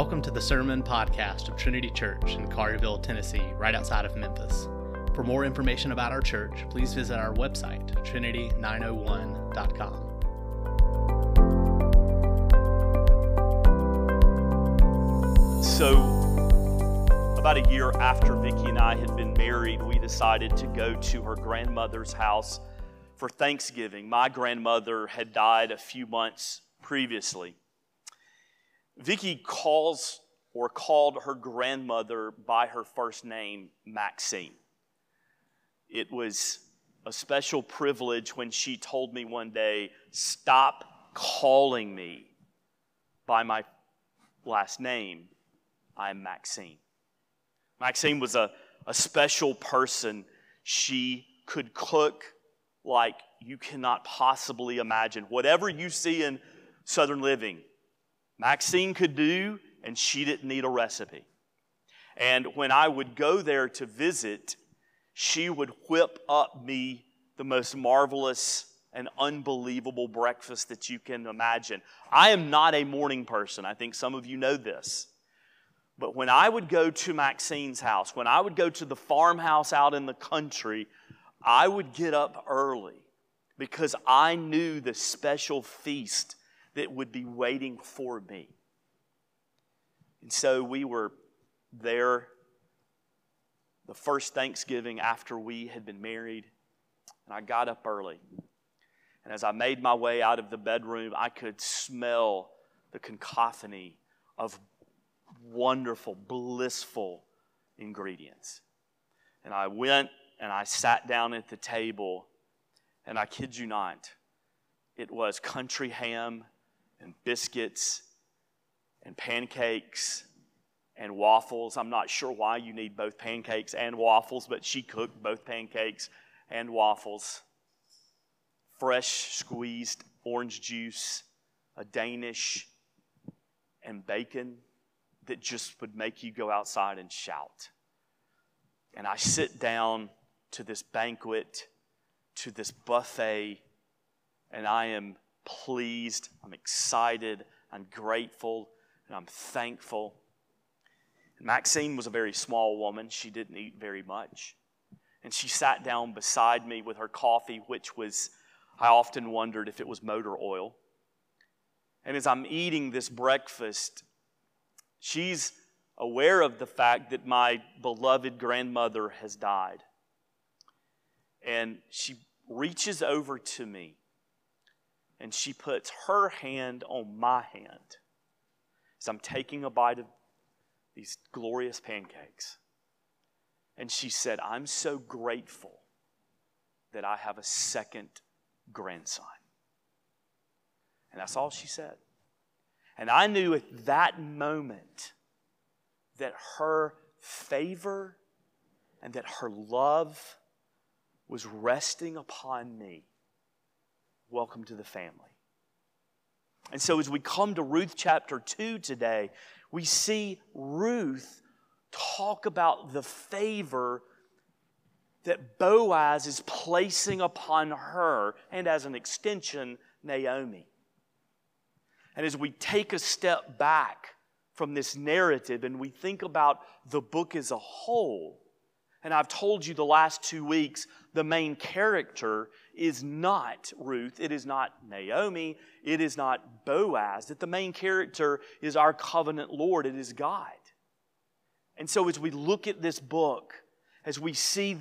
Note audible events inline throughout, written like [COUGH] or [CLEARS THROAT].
Welcome to the Sermon Podcast of Trinity Church in Collierville, Tennessee, right outside of Memphis. For more information about our church, please visit our website, trinity901.com. So, about a year after Vicki and I had been married, we decided to go to her grandmother's house for Thanksgiving. My grandmother had died a few months previously. Vicki calls or called her grandmother by her first name, Maxine. It was a special privilege when she told me one day, Stop calling me by my last name. I'm Maxine. Maxine was a, a special person. She could cook like you cannot possibly imagine. Whatever you see in Southern Living, Maxine could do, and she didn't need a recipe. And when I would go there to visit, she would whip up me the most marvelous and unbelievable breakfast that you can imagine. I am not a morning person. I think some of you know this. But when I would go to Maxine's house, when I would go to the farmhouse out in the country, I would get up early because I knew the special feast that would be waiting for me. And so we were there the first Thanksgiving after we had been married, and I got up early. And as I made my way out of the bedroom, I could smell the cacophony of wonderful, blissful ingredients. And I went and I sat down at the table, and I kid you not, it was country ham and biscuits and pancakes and waffles. I'm not sure why you need both pancakes and waffles, but she cooked both pancakes and waffles. Fresh squeezed orange juice, a Danish, and bacon that just would make you go outside and shout. And I sit down to this banquet, to this buffet, and I am pleased, I'm excited, I'm grateful, and I'm thankful. Maxine was a very small woman. She didn't eat very much. And she sat down beside me with her coffee, which was, I often wondered if it was motor oil. And as I'm eating this breakfast, she's aware of the fact that my beloved grandmother has died. And she reaches over to me and she puts her hand on my hand as I'm taking a bite of these glorious pancakes. And she said, I'm so grateful that I have a second grandson. And that's all she said. And I knew at that moment that her favor and that her love was resting upon me welcome to the family. And so, as we come to Ruth chapter 2 today, we see Ruth talk about the favor that Boaz is placing upon her, and as an extension, Naomi. And as we take a step back from this narrative and we think about the book as a whole, and I've told you the last two weeks, the main character is not Ruth, it is not Naomi, it is not Boaz, that the main character is our covenant Lord, it is God. And so as we look at this book, as we see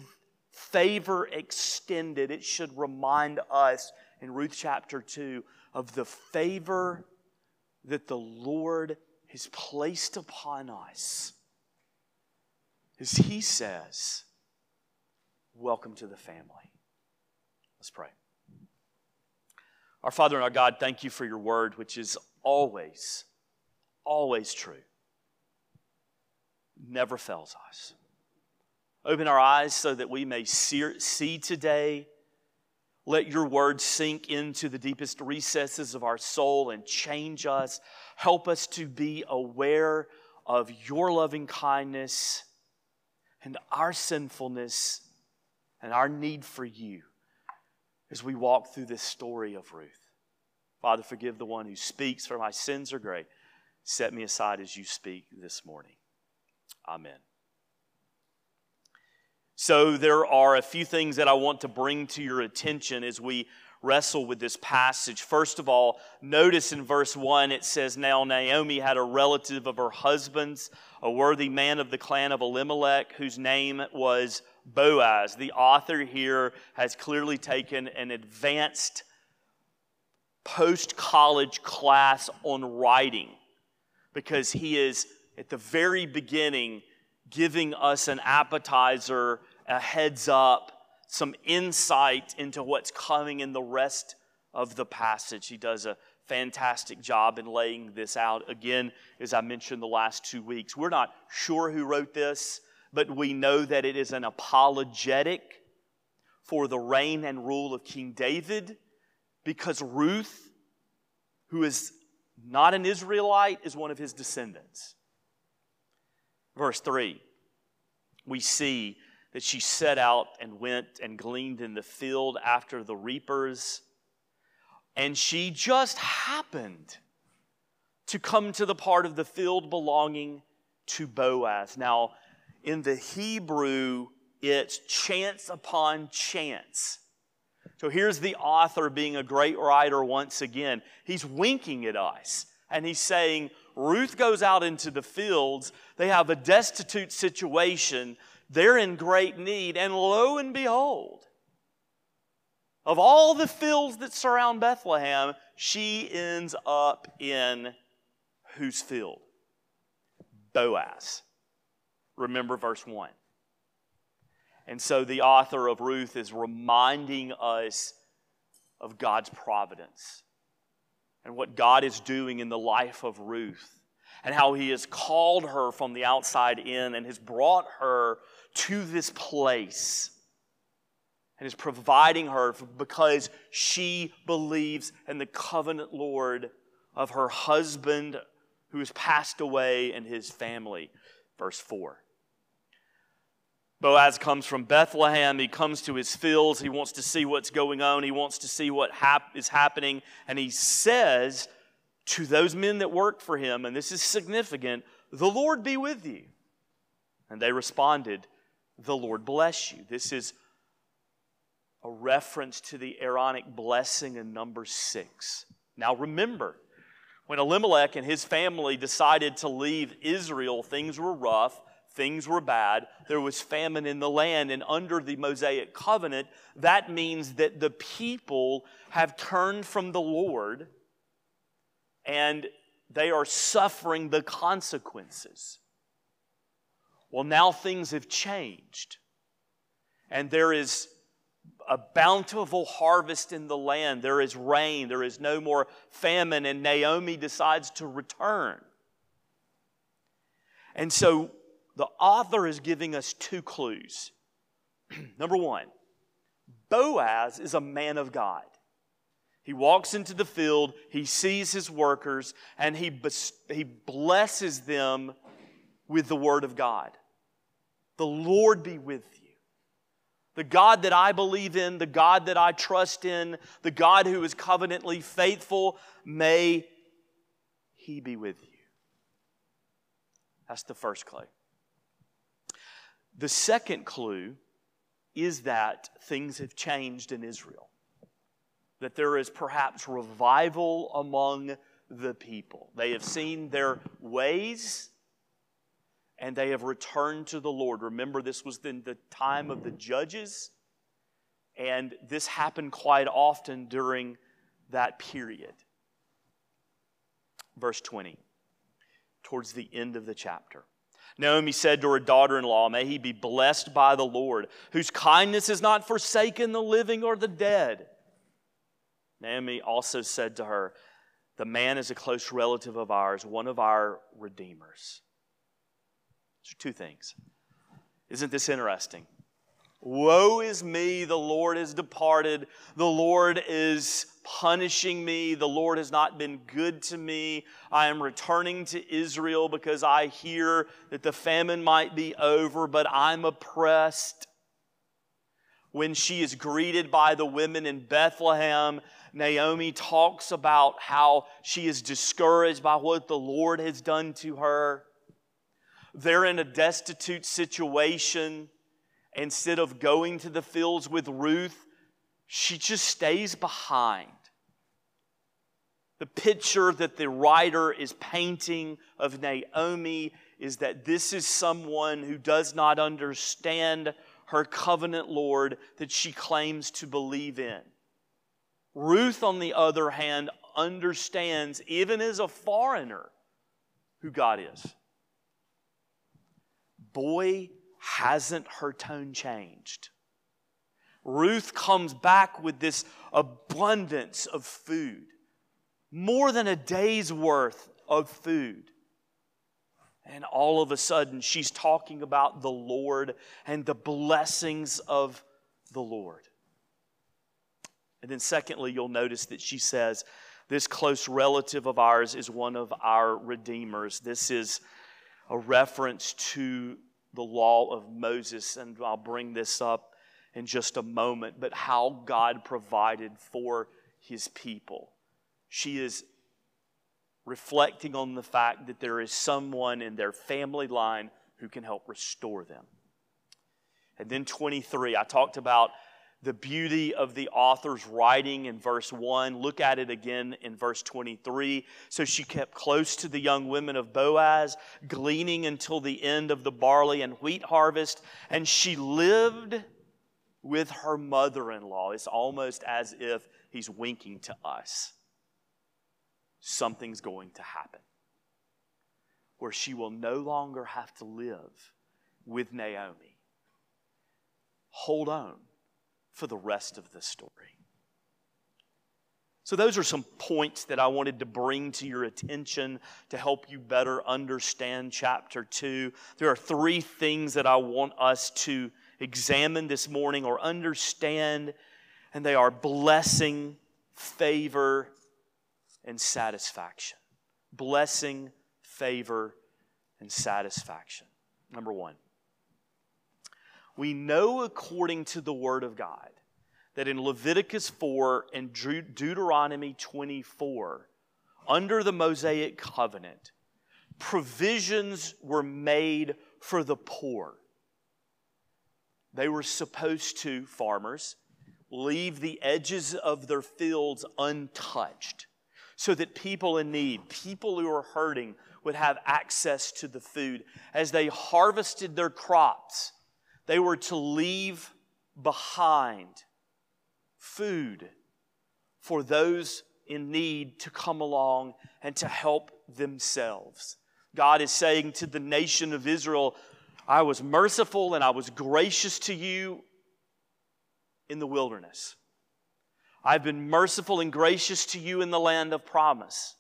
favor extended, it should remind us in Ruth chapter 2 of the favor that the Lord has placed upon us As he says, Welcome to the family. Let's pray. Our Father and our God, thank you for your word, which is always, always true, never fails us. Open our eyes so that we may see today. Let your word sink into the deepest recesses of our soul and change us. Help us to be aware of your loving kindness and our sinfulness and our need for you as we walk through this story of Ruth. Father, forgive the one who speaks, for my sins are great. set me aside as you speak this morning. Amen. So, there are a few things that I want to bring to your attention as we wrestle with this passage. First of all, notice in verse 1 it says, Now Naomi had a relative of her husband's, a worthy man of the clan of Elimelech, whose name was Boaz. The author here has clearly taken an advanced post college class on writing because he is at the very beginning giving us an appetizer a heads up, some insight into what's coming in the rest of the passage. He does a fantastic job in laying this out. Again, as I mentioned the last two weeks, we're not sure who wrote this, but we know that it is an apologetic for the reign and rule of King David because Ruth, who is not an Israelite, is one of his descendants. Verse 3, we see that she set out and went and gleaned in the field after the reapers. And she just happened to come to the part of the field belonging to Boaz. Now, in the Hebrew, it's chance upon chance. So here's the author being a great writer once again. He's winking at us and he's saying, Ruth goes out into the fields. They have a destitute situation. They're in great need. And lo and behold, of all the fields that surround Bethlehem, she ends up in whose field? Boaz. Remember verse 1. And so the author of Ruth is reminding us of God's providence and what God is doing in the life of Ruth and how he has called her from the outside in and has brought her to this place and is providing her because she believes in the covenant Lord of her husband who has passed away and his family. Verse 4. Boaz comes from Bethlehem. He comes to his fields. He wants to see what's going on. He wants to see what hap- is happening. And he says to those men that worked for him, and this is significant, the Lord be with you. And they responded, the Lord bless you. This is a reference to the Aaronic blessing in number six. Now remember, when Elimelech and his family decided to leave Israel, things were rough, things were bad, there was famine in the land, and under the Mosaic covenant, that means that the people have turned from the Lord and they are suffering the consequences. Well, now things have changed. And there is a bountiful harvest in the land. There is rain. There is no more famine. And Naomi decides to return. And so the author is giving us two clues. [CLEARS THROAT] Number one, Boaz is a man of God. He walks into the field, he sees his workers, and he, bes- he blesses them with the word of God. The Lord be with you. The God that I believe in, the God that I trust in, the God who is covenantly faithful, may He be with you. That's the first clue. The second clue is that things have changed in Israel, that there is perhaps revival among the people. They have seen their ways and they have returned to the Lord. Remember, this was in the time of the judges, and this happened quite often during that period. Verse 20, towards the end of the chapter. Naomi said to her daughter in law, May he be blessed by the Lord, whose kindness has not forsaken the living or the dead. Naomi also said to her, The man is a close relative of ours, one of our redeemers. Two things. Isn't this interesting? Woe is me, the Lord has departed. The Lord is punishing me. The Lord has not been good to me. I am returning to Israel because I hear that the famine might be over, but I'm oppressed. When she is greeted by the women in Bethlehem, Naomi talks about how she is discouraged by what the Lord has done to her. They're in a destitute situation. Instead of going to the fields with Ruth, she just stays behind. The picture that the writer is painting of Naomi is that this is someone who does not understand her covenant Lord that she claims to believe in. Ruth, on the other hand, understands, even as a foreigner, who God is. Boy, hasn't her tone changed. Ruth comes back with this abundance of food, more than a day's worth of food. And all of a sudden, she's talking about the Lord and the blessings of the Lord. And then, secondly, you'll notice that she says, This close relative of ours is one of our redeemers. This is a reference to the law of Moses, and I'll bring this up in just a moment, but how God provided for his people. She is reflecting on the fact that there is someone in their family line who can help restore them. And then 23, I talked about the beauty of the author's writing in verse 1. Look at it again in verse 23. So she kept close to the young women of Boaz, gleaning until the end of the barley and wheat harvest, and she lived with her mother in law. It's almost as if he's winking to us. Something's going to happen where she will no longer have to live with Naomi. Hold on for the rest of the story. So, those are some points that I wanted to bring to your attention to help you better understand chapter 2. There are three things that I want us to examine this morning or understand, and they are blessing, favor, and satisfaction. Blessing, favor, and satisfaction. Number one we know according to the Word of God that in Leviticus 4 and Deuteronomy 24, under the Mosaic covenant, provisions were made for the poor. They were supposed to, farmers, leave the edges of their fields untouched so that people in need, people who are hurting, would have access to the food. As they harvested their crops, they were to leave behind food for those in need to come along and to help themselves. God is saying to the nation of Israel, I was merciful and I was gracious to you in the wilderness. I've been merciful and gracious to you in the land of promise.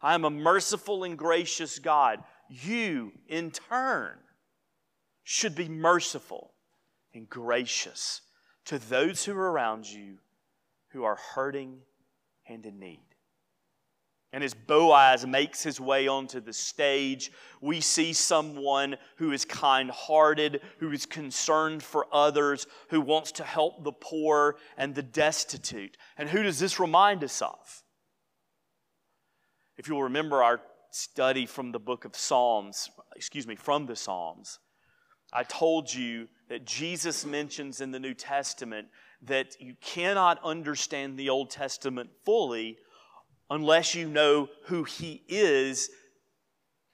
I am a merciful and gracious God. You, in turn, should be merciful and gracious to those who are around you who are hurting and in need. And as Boaz makes his way onto the stage, we see someone who is kind hearted, who is concerned for others, who wants to help the poor and the destitute. And who does this remind us of? If you'll remember our study from the book of Psalms, excuse me, from the Psalms, I told you that Jesus mentions in the New Testament that you cannot understand the Old Testament fully unless you know who He is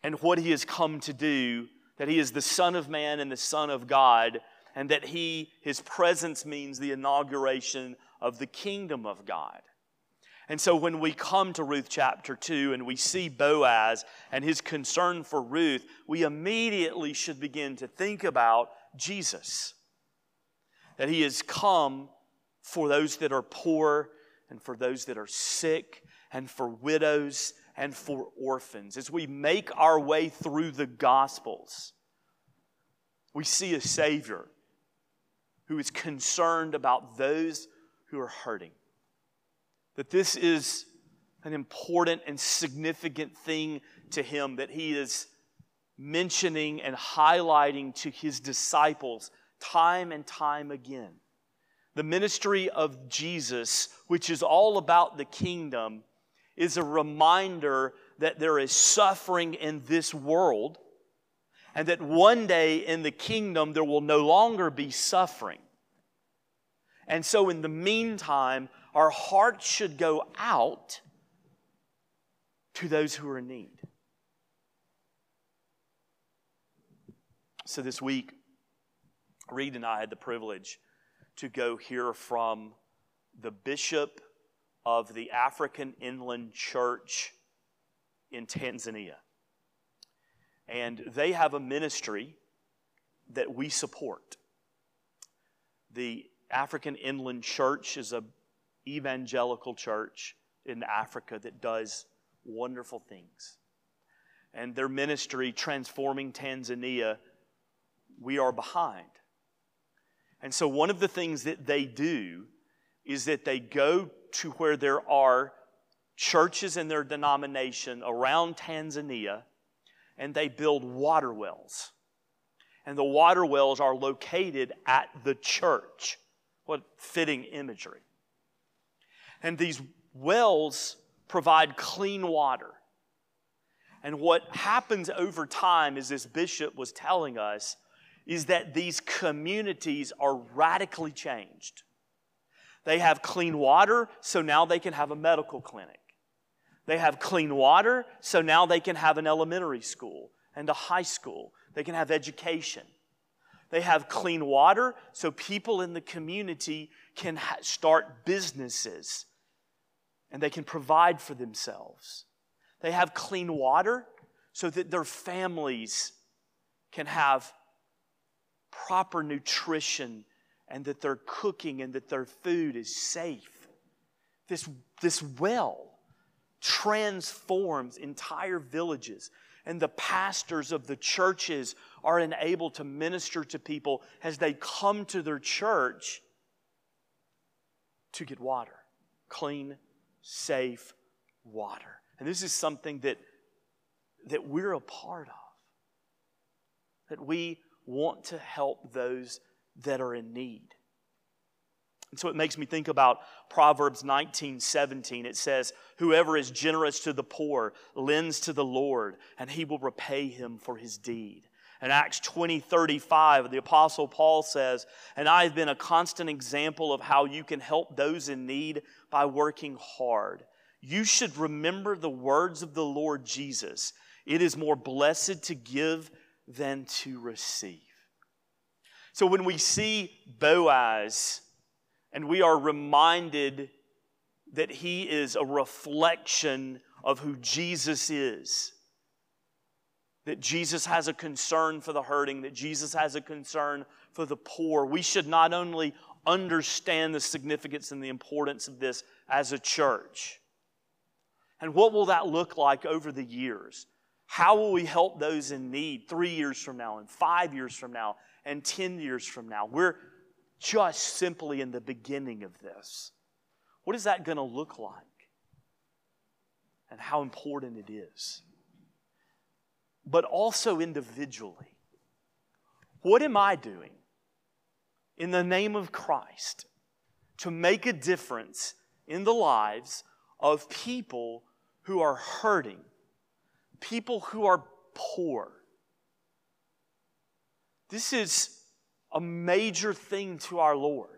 and what He has come to do, that He is the Son of Man and the Son of God, and that He, His presence means the inauguration of the kingdom of God. And so when we come to Ruth chapter 2 and we see Boaz and his concern for Ruth, we immediately should begin to think about Jesus. That he has come for those that are poor and for those that are sick and for widows and for orphans. As we make our way through the Gospels, we see a Savior who is concerned about those who are hurting that this is an important and significant thing to him that he is mentioning and highlighting to his disciples time and time again the ministry of Jesus, which is all about the kingdom, is a reminder that there is suffering in this world and that one day in the kingdom there will no longer be suffering. And so, in the meantime, our hearts should go out to those who are in need. So, this week, Reed and I had the privilege to go hear from the bishop of the African Inland Church in Tanzania. And they have a ministry that we support. The African Inland Church is a evangelical church in Africa that does wonderful things. And their ministry, Transforming Tanzania, we are behind. And so, one of the things that they do is that they go to where there are churches in their denomination around Tanzania and they build water wells. And the water wells are located at the church. What fitting imagery. And these wells provide clean water. And what happens over time, as this bishop was telling us, is that these communities are radically changed. They have clean water, so now they can have a medical clinic. They have clean water, so now they can have an elementary school and a high school. They can have education. They have clean water, so people in the community can ha- start businesses and they can provide for themselves. They have clean water so that their families can have proper nutrition and that their cooking and that their food is safe. This, this well transforms entire villages. And the pastors of the churches are enabled to minister to people as they come to their church to get water clean, safe water. And this is something that, that we're a part of. That we want to help those that are in need. And so it makes me think about Proverbs 19 17. It says, Whoever is generous to the poor lends to the Lord, and he will repay him for his deed. In Acts 20 35, the Apostle Paul says, And I have been a constant example of how you can help those in need by working hard. You should remember the words of the Lord Jesus. It is more blessed to give than to receive. So when we see Boaz, and we are reminded that he is a reflection of who Jesus is. That Jesus has a concern for the hurting, that Jesus has a concern for the poor. We should not only understand the significance and the importance of this as a church. And what will that look like over the years? How will we help those in need three years from now, and five years from now, and 10 years from now? We're, just simply in the beginning of this. What is that going to look like? And how important it is. But also individually. What am I doing in the name of Christ to make a difference in the lives of people who are hurting, people who are poor? This is a major thing to our Lord.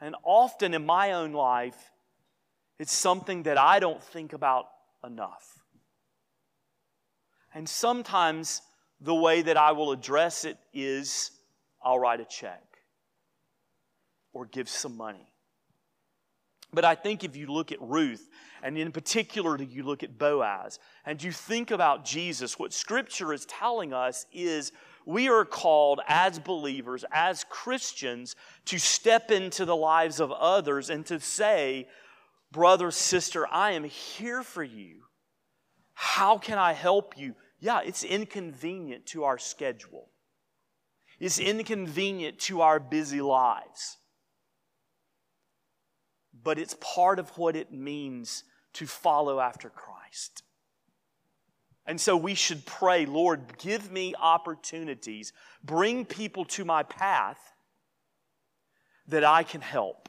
And often in my own life, it's something that I don't think about enough. And sometimes the way that I will address it is I'll write a check or give some money. But I think if you look at Ruth, and in particular, you look at Boaz, and you think about Jesus, what Scripture is telling us is we are called as believers, as Christians, to step into the lives of others and to say, Brother, sister, I am here for you. How can I help you? Yeah, it's inconvenient to our schedule, it's inconvenient to our busy lives. But it's part of what it means to follow after Christ. And so we should pray, Lord, give me opportunities, bring people to my path that I can help.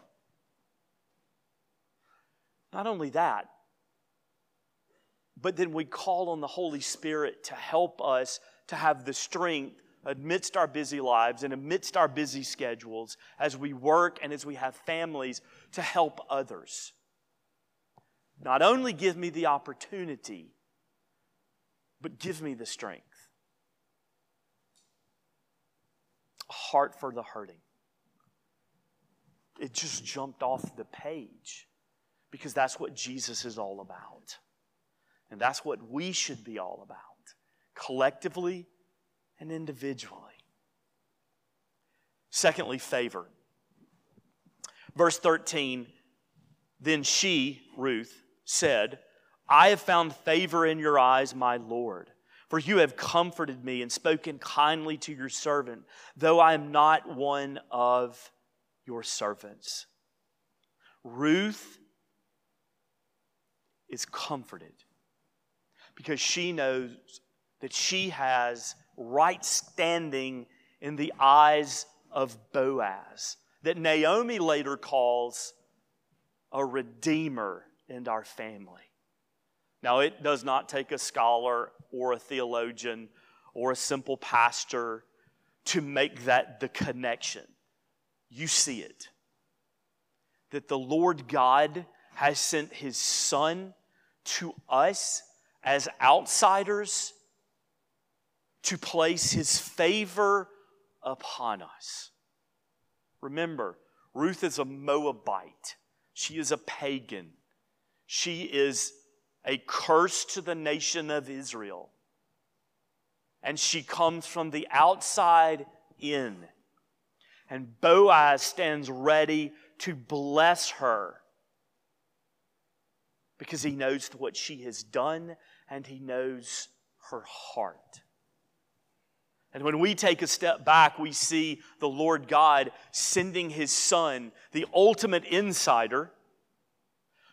Not only that, but then we call on the Holy Spirit to help us to have the strength amidst our busy lives and amidst our busy schedules as we work and as we have families to help others. Not only give me the opportunity, but give me the strength. A heart for the hurting. It just jumped off the page because that's what Jesus is all about. And that's what we should be all about, collectively and individually. Secondly, favor. Verse 13 Then she, Ruth, said, I have found favor in your eyes, my Lord. For you have comforted me and spoken kindly to your servant, though I am not one of your servants. Ruth is comforted because she knows that she has right standing in the eyes of Boaz, that Naomi later calls a redeemer in our family. Now, it does not take a scholar or a theologian or a simple pastor to make that the connection. You see it. That the Lord God has sent his Son to us as outsiders to place his favor upon us. Remember, Ruth is a Moabite, she is a pagan, she is a curse to the nation of Israel. And she comes from the outside in. And Boaz stands ready to bless her because he knows what she has done and he knows her heart. And when we take a step back, we see the Lord God sending his Son, the ultimate insider,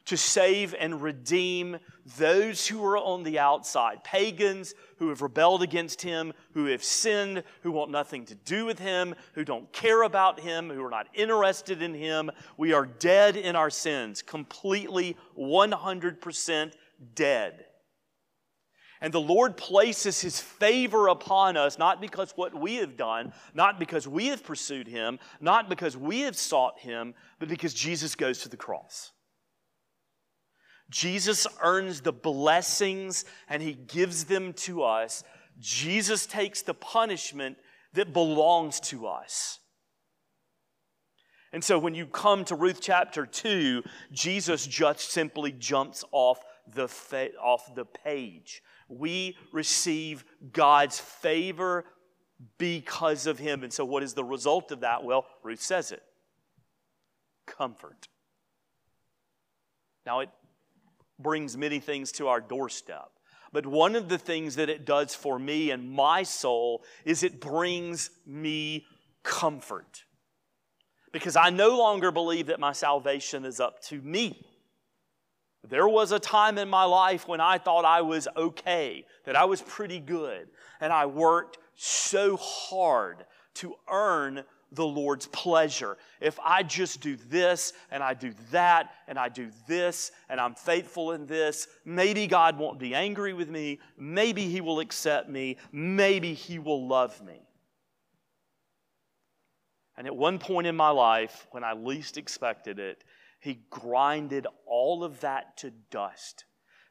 to save and redeem those who are on the outside pagans who have rebelled against him, who have sinned, who want nothing to do with him, who don't care about him, who are not interested in him. We are dead in our sins, completely 100% dead. And the Lord places his favor upon us, not because what we have done, not because we have pursued him, not because we have sought him, but because Jesus goes to the cross. Jesus earns the blessings and he gives them to us. Jesus takes the punishment that belongs to us. And so when you come to Ruth chapter 2, Jesus just simply jumps off the, fa- off the page. We receive God's favor because of him. And so, what is the result of that? Well, Ruth says it comfort. Now, it brings many things to our doorstep. But one of the things that it does for me and my soul is it brings me comfort. Because I no longer believe that my salvation is up to me. There was a time in my life when I thought I was okay, that I was pretty good, and I worked so hard to earn the Lord's pleasure. If I just do this and I do that and I do this and I'm faithful in this, maybe God won't be angry with me. Maybe He will accept me. Maybe He will love me. And at one point in my life, when I least expected it, he grinded all of that to dust.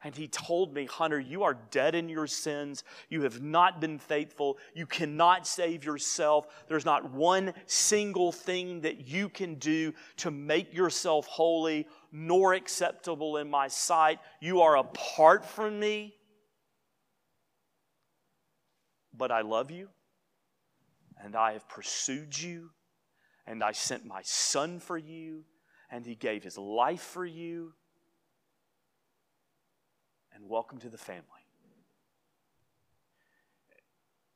And he told me, Hunter, you are dead in your sins. You have not been faithful. You cannot save yourself. There's not one single thing that you can do to make yourself holy nor acceptable in my sight. You are apart from me. But I love you, and I have pursued you, and I sent my son for you and he gave his life for you. And welcome to the family.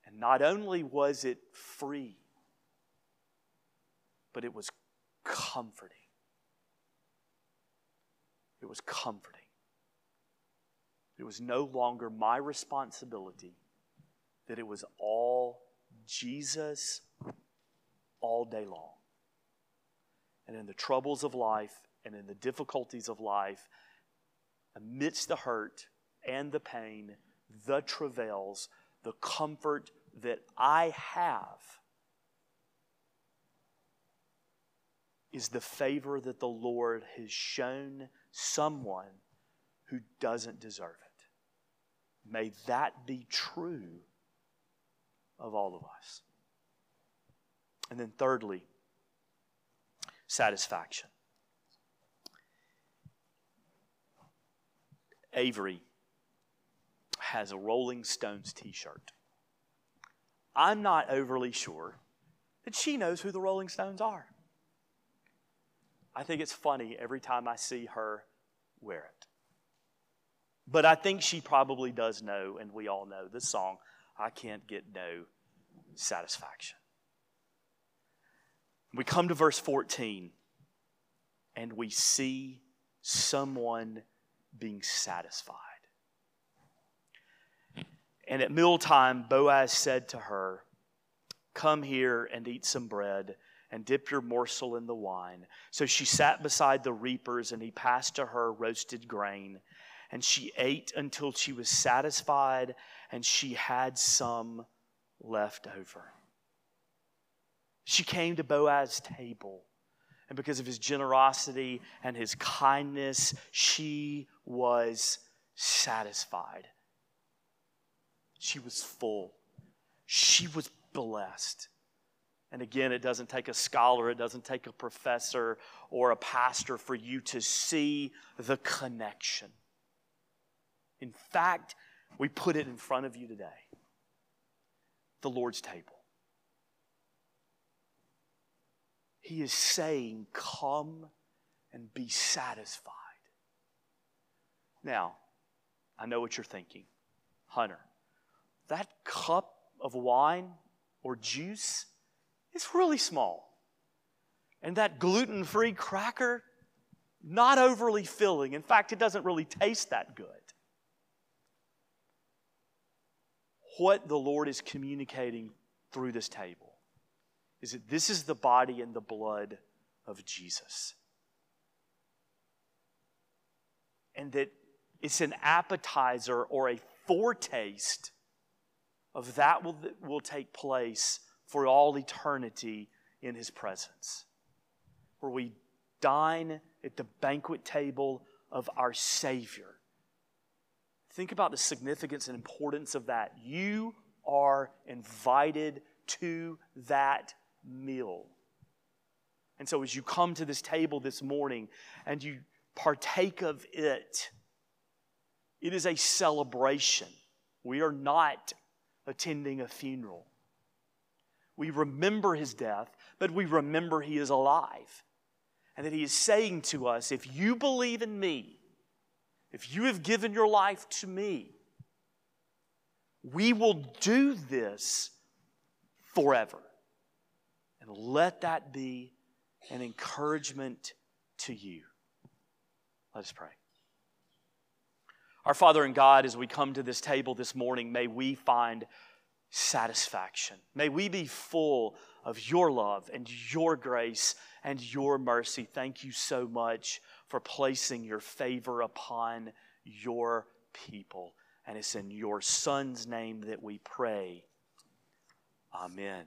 And not only was it free, but it was comforting. It was comforting. It was no longer my responsibility, that it was all Jesus all day long. and in the troubles of life and in the difficulties of life, amidst the hurt and the pain, the travails, the comfort that I have is the favor that the Lord has shown someone who doesn't deserve it. May that be true of all of us. And then, thirdly, satisfaction. Avery has a Rolling Stones t shirt. I'm not overly sure that she knows who the Rolling Stones are. I think it's funny every time I see her wear it. But I think she probably does know, and we all know this song, I Can't Get No Satisfaction. We come to verse 14, and we see someone being satisfied. And at mealtime, Boaz said to her, Come here and eat some bread and dip your morsel in the wine. So she sat beside the reapers, and he passed to her roasted grain. And she ate until she was satisfied, and she had some left over. She came to Boaz's table, and because of his generosity and his kindness, she was satisfied. She was full. She was blessed. And again, it doesn't take a scholar, it doesn't take a professor or a pastor for you to see the connection. In fact, we put it in front of you today the Lord's table. He is saying, Come and be satisfied. Now, I know what you're thinking. Hunter, that cup of wine or juice is really small. And that gluten free cracker, not overly filling. In fact, it doesn't really taste that good. What the Lord is communicating through this table is that this is the body and the blood of Jesus. And that it's an appetizer or a foretaste of that will, will take place for all eternity in his presence. Where we dine at the banquet table of our Savior. Think about the significance and importance of that. You are invited to that meal. And so, as you come to this table this morning and you partake of it, it is a celebration. We are not attending a funeral. We remember his death, but we remember he is alive. And that he is saying to us if you believe in me, if you have given your life to me, we will do this forever. And let that be an encouragement to you. Let us pray. Our Father and God, as we come to this table this morning, may we find satisfaction. May we be full of your love and your grace and your mercy. Thank you so much for placing your favor upon your people. And it's in your Son's name that we pray. Amen.